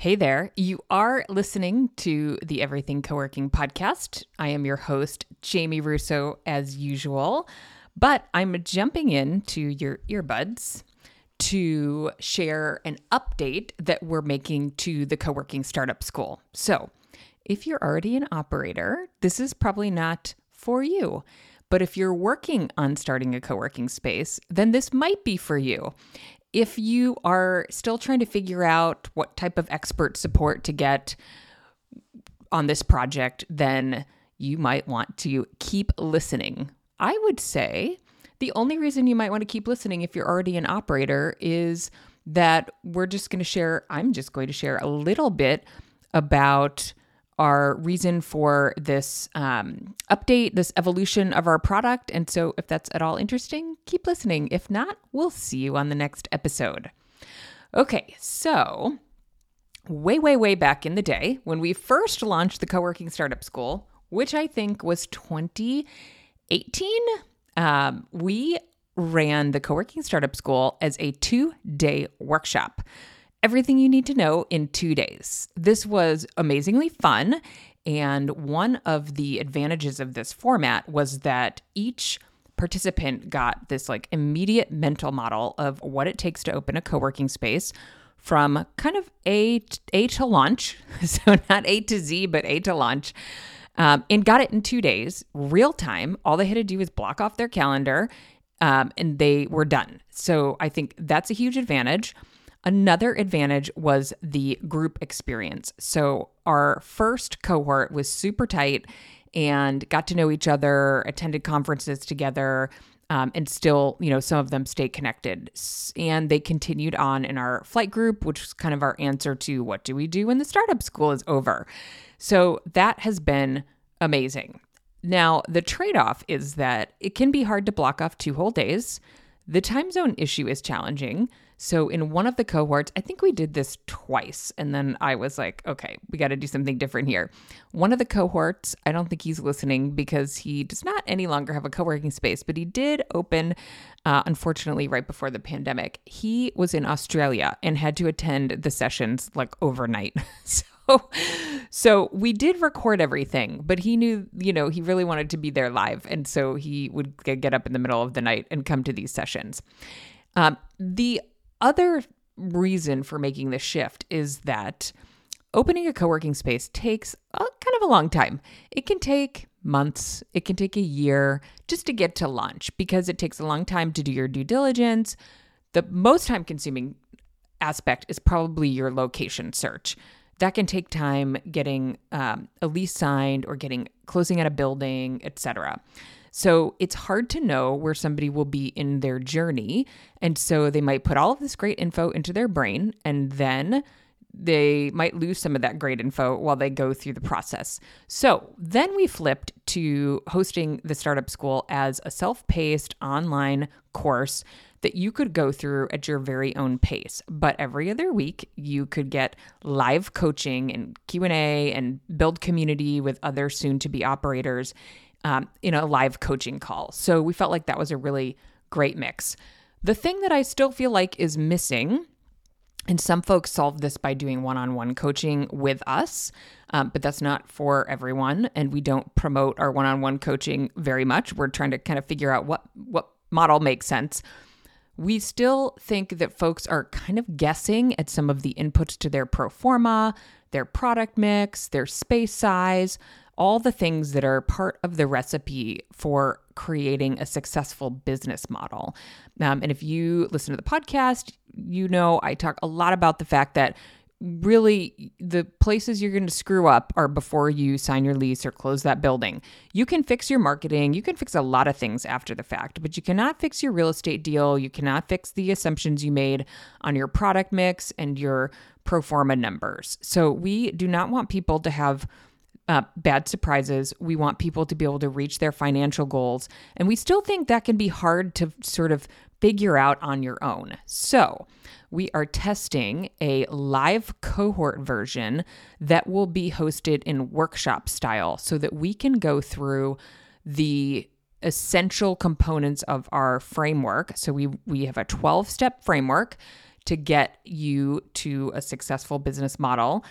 Hey there. You are listening to the Everything Co-working podcast. I am your host, Jamie Russo, as usual, but I'm jumping into your earbuds to share an update that we're making to the co-working startup school. So, if you're already an operator, this is probably not for you. But if you're working on starting a co working space, then this might be for you if you are still trying to figure out what type of expert support to get on this project, then you might want to keep listening. I would say the only reason you might want to keep listening if you're already an operator is that we're just going to share, I'm just going to share a little bit about our reason for this um, update, this evolution of our product. And so, if that's at all interesting, keep listening. If not, we'll see you on the next episode. Okay, so way, way, way back in the day when we first launched the co working startup school, which I think was 2018, um, we ran the co working startup school as a two day workshop everything you need to know in two days. This was amazingly fun. And one of the advantages of this format was that each participant got this like immediate mental model of what it takes to open a co working space from kind of A to, A to launch. So not A to Z, but A to launch. Um, and got it in two days, real time. All they had to do was block off their calendar um, and they were done. So I think that's a huge advantage. Another advantage was the group experience. So, our first cohort was super tight and got to know each other, attended conferences together, um, and still, you know, some of them stay connected. And they continued on in our flight group, which was kind of our answer to what do we do when the startup school is over. So, that has been amazing. Now, the trade off is that it can be hard to block off two whole days. The time zone issue is challenging. So in one of the cohorts, I think we did this twice. And then I was like, okay, we got to do something different here. One of the cohorts, I don't think he's listening because he does not any longer have a co working space, but he did open, uh, unfortunately, right before the pandemic. He was in Australia and had to attend the sessions like overnight. so so we did record everything, but he knew, you know, he really wanted to be there live. And so he would get up in the middle of the night and come to these sessions. Um, the other reason for making the shift is that opening a co working space takes a, kind of a long time. It can take months, it can take a year just to get to launch because it takes a long time to do your due diligence. The most time consuming aspect is probably your location search. That can take time getting um, a lease signed or getting closing at a building, etc. So it's hard to know where somebody will be in their journey. And so they might put all of this great info into their brain and then they might lose some of that great info while they go through the process. So then we flipped to hosting the startup school as a self paced online course that you could go through at your very own pace but every other week you could get live coaching and q&a and build community with other soon to be operators um, in a live coaching call. So we felt like that was a really great mix. The thing that I still feel like is missing, and some folks solve this by doing one on one coaching with us, um, but that's not for everyone. And we don't promote our one on one coaching very much. We're trying to kind of figure out what, what model makes sense. We still think that folks are kind of guessing at some of the inputs to their pro forma, their product mix, their space size, all the things that are part of the recipe for creating a successful business model. Um, and if you listen to the podcast, you know I talk a lot about the fact that really the places you're going to screw up are before you sign your lease or close that building. You can fix your marketing, you can fix a lot of things after the fact, but you cannot fix your real estate deal, you cannot fix the assumptions you made on your product mix and your pro forma numbers. So we do not want people to have uh, bad surprises. We want people to be able to reach their financial goals. And we still think that can be hard to sort of figure out on your own. So, we are testing a live cohort version that will be hosted in workshop style so that we can go through the essential components of our framework. So we we have a 12 step framework to get you to a successful business model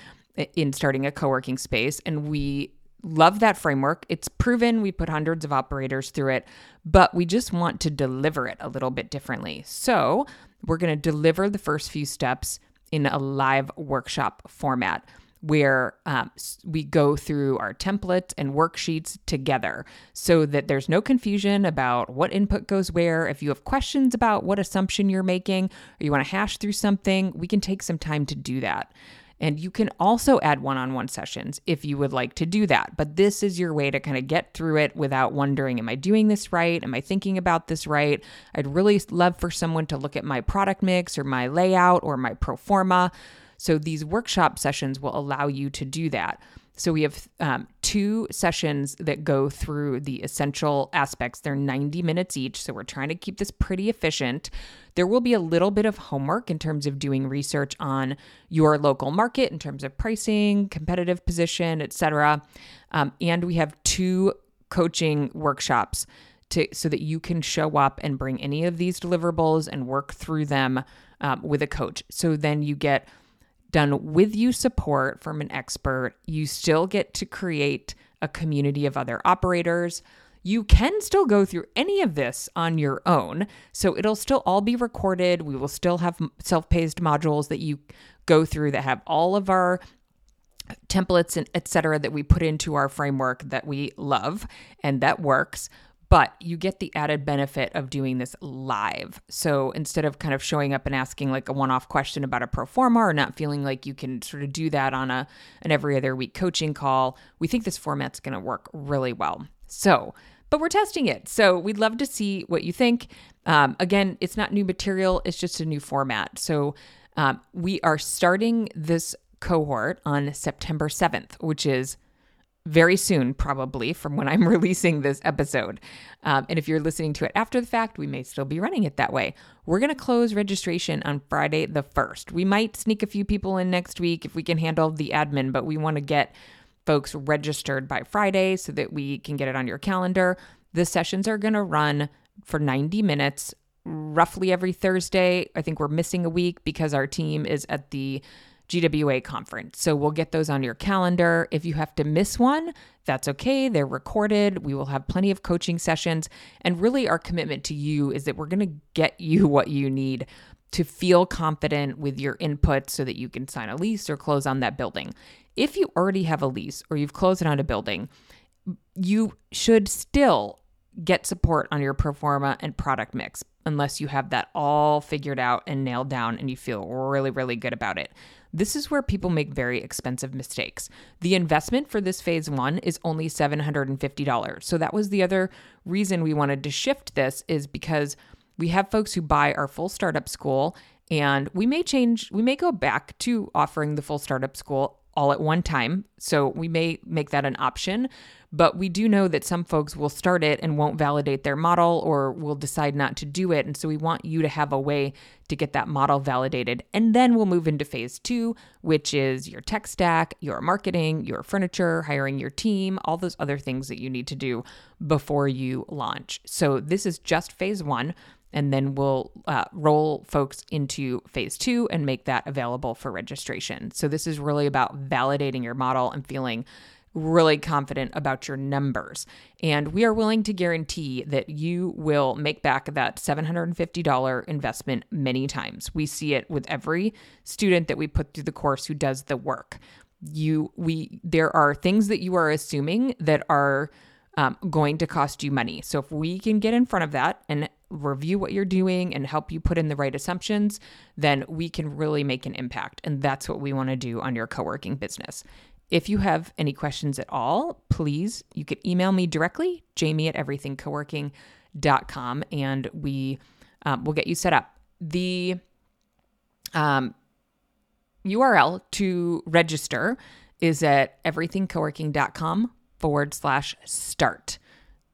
in starting a co working space. And we love that framework. It's proven. We put hundreds of operators through it, but we just want to deliver it a little bit differently. So we're going to deliver the first few steps in a live workshop format where um, we go through our templates and worksheets together so that there's no confusion about what input goes where. If you have questions about what assumption you're making or you want to hash through something, we can take some time to do that. And you can also add one on one sessions if you would like to do that. But this is your way to kind of get through it without wondering, am I doing this right? Am I thinking about this right? I'd really love for someone to look at my product mix or my layout or my pro forma so these workshop sessions will allow you to do that. So we have um, two sessions that go through the essential aspects. They're 90 minutes each. So we're trying to keep this pretty efficient. There will be a little bit of homework in terms of doing research on your local market in terms of pricing, competitive position, etc. Um, and we have two coaching workshops to so that you can show up and bring any of these deliverables and work through them um, with a coach. So then you get done with you support from an expert. You still get to create a community of other operators. You can still go through any of this on your own. So it'll still all be recorded. We will still have self paced modules that you go through that have all of our templates and etc that we put into our framework that we love and that works but you get the added benefit of doing this live. So instead of kind of showing up and asking like a one-off question about a pro forma or not feeling like you can sort of do that on a an every other week coaching call, we think this format's going to work really well. So, but we're testing it. So we'd love to see what you think. Um, again, it's not new material, it's just a new format. So um, we are starting this cohort on September 7th, which is very soon, probably from when I'm releasing this episode. Um, and if you're listening to it after the fact, we may still be running it that way. We're going to close registration on Friday the 1st. We might sneak a few people in next week if we can handle the admin, but we want to get folks registered by Friday so that we can get it on your calendar. The sessions are going to run for 90 minutes roughly every Thursday. I think we're missing a week because our team is at the GWA conference. So we'll get those on your calendar. If you have to miss one, that's okay. They're recorded. We will have plenty of coaching sessions. And really, our commitment to you is that we're going to get you what you need to feel confident with your input so that you can sign a lease or close on that building. If you already have a lease or you've closed on a building, you should still get support on your pro forma and product mix unless you have that all figured out and nailed down and you feel really, really good about it. This is where people make very expensive mistakes. The investment for this phase one is only $750. So that was the other reason we wanted to shift this, is because we have folks who buy our full startup school and we may change, we may go back to offering the full startup school all at one time. So we may make that an option, but we do know that some folks will start it and won't validate their model or will decide not to do it. And so we want you to have a way to get that model validated. And then we'll move into phase two, which is your tech stack, your marketing, your furniture, hiring your team, all those other things that you need to do before you launch. So this is just phase one and then we'll uh, roll folks into phase two and make that available for registration. So, this is really about validating your model and feeling really confident about your numbers. And we are willing to guarantee that you will make back that $750 investment many times. We see it with every student that we put through the course who does the work. You we there are things that you are assuming that are um, going to cost you money. So if we can get in front of that and review what you're doing and help you put in the right assumptions, then we can really make an impact. And that's what we want to do on your co working business. If you have any questions at all, please, you could email me directly, jamie at everythingcoworking.com, and we um, will get you set up. The um, URL to register is at everythingcoworking.com forward slash start.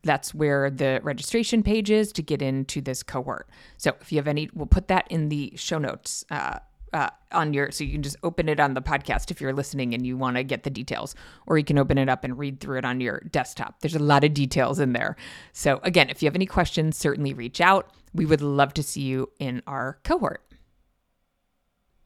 That's where the registration page is to get into this cohort. So if you have any, we'll put that in the show notes. Uh, uh, on your so you can just open it on the podcast if you're listening and you want to get the details or you can open it up and read through it on your desktop there's a lot of details in there so again if you have any questions certainly reach out we would love to see you in our cohort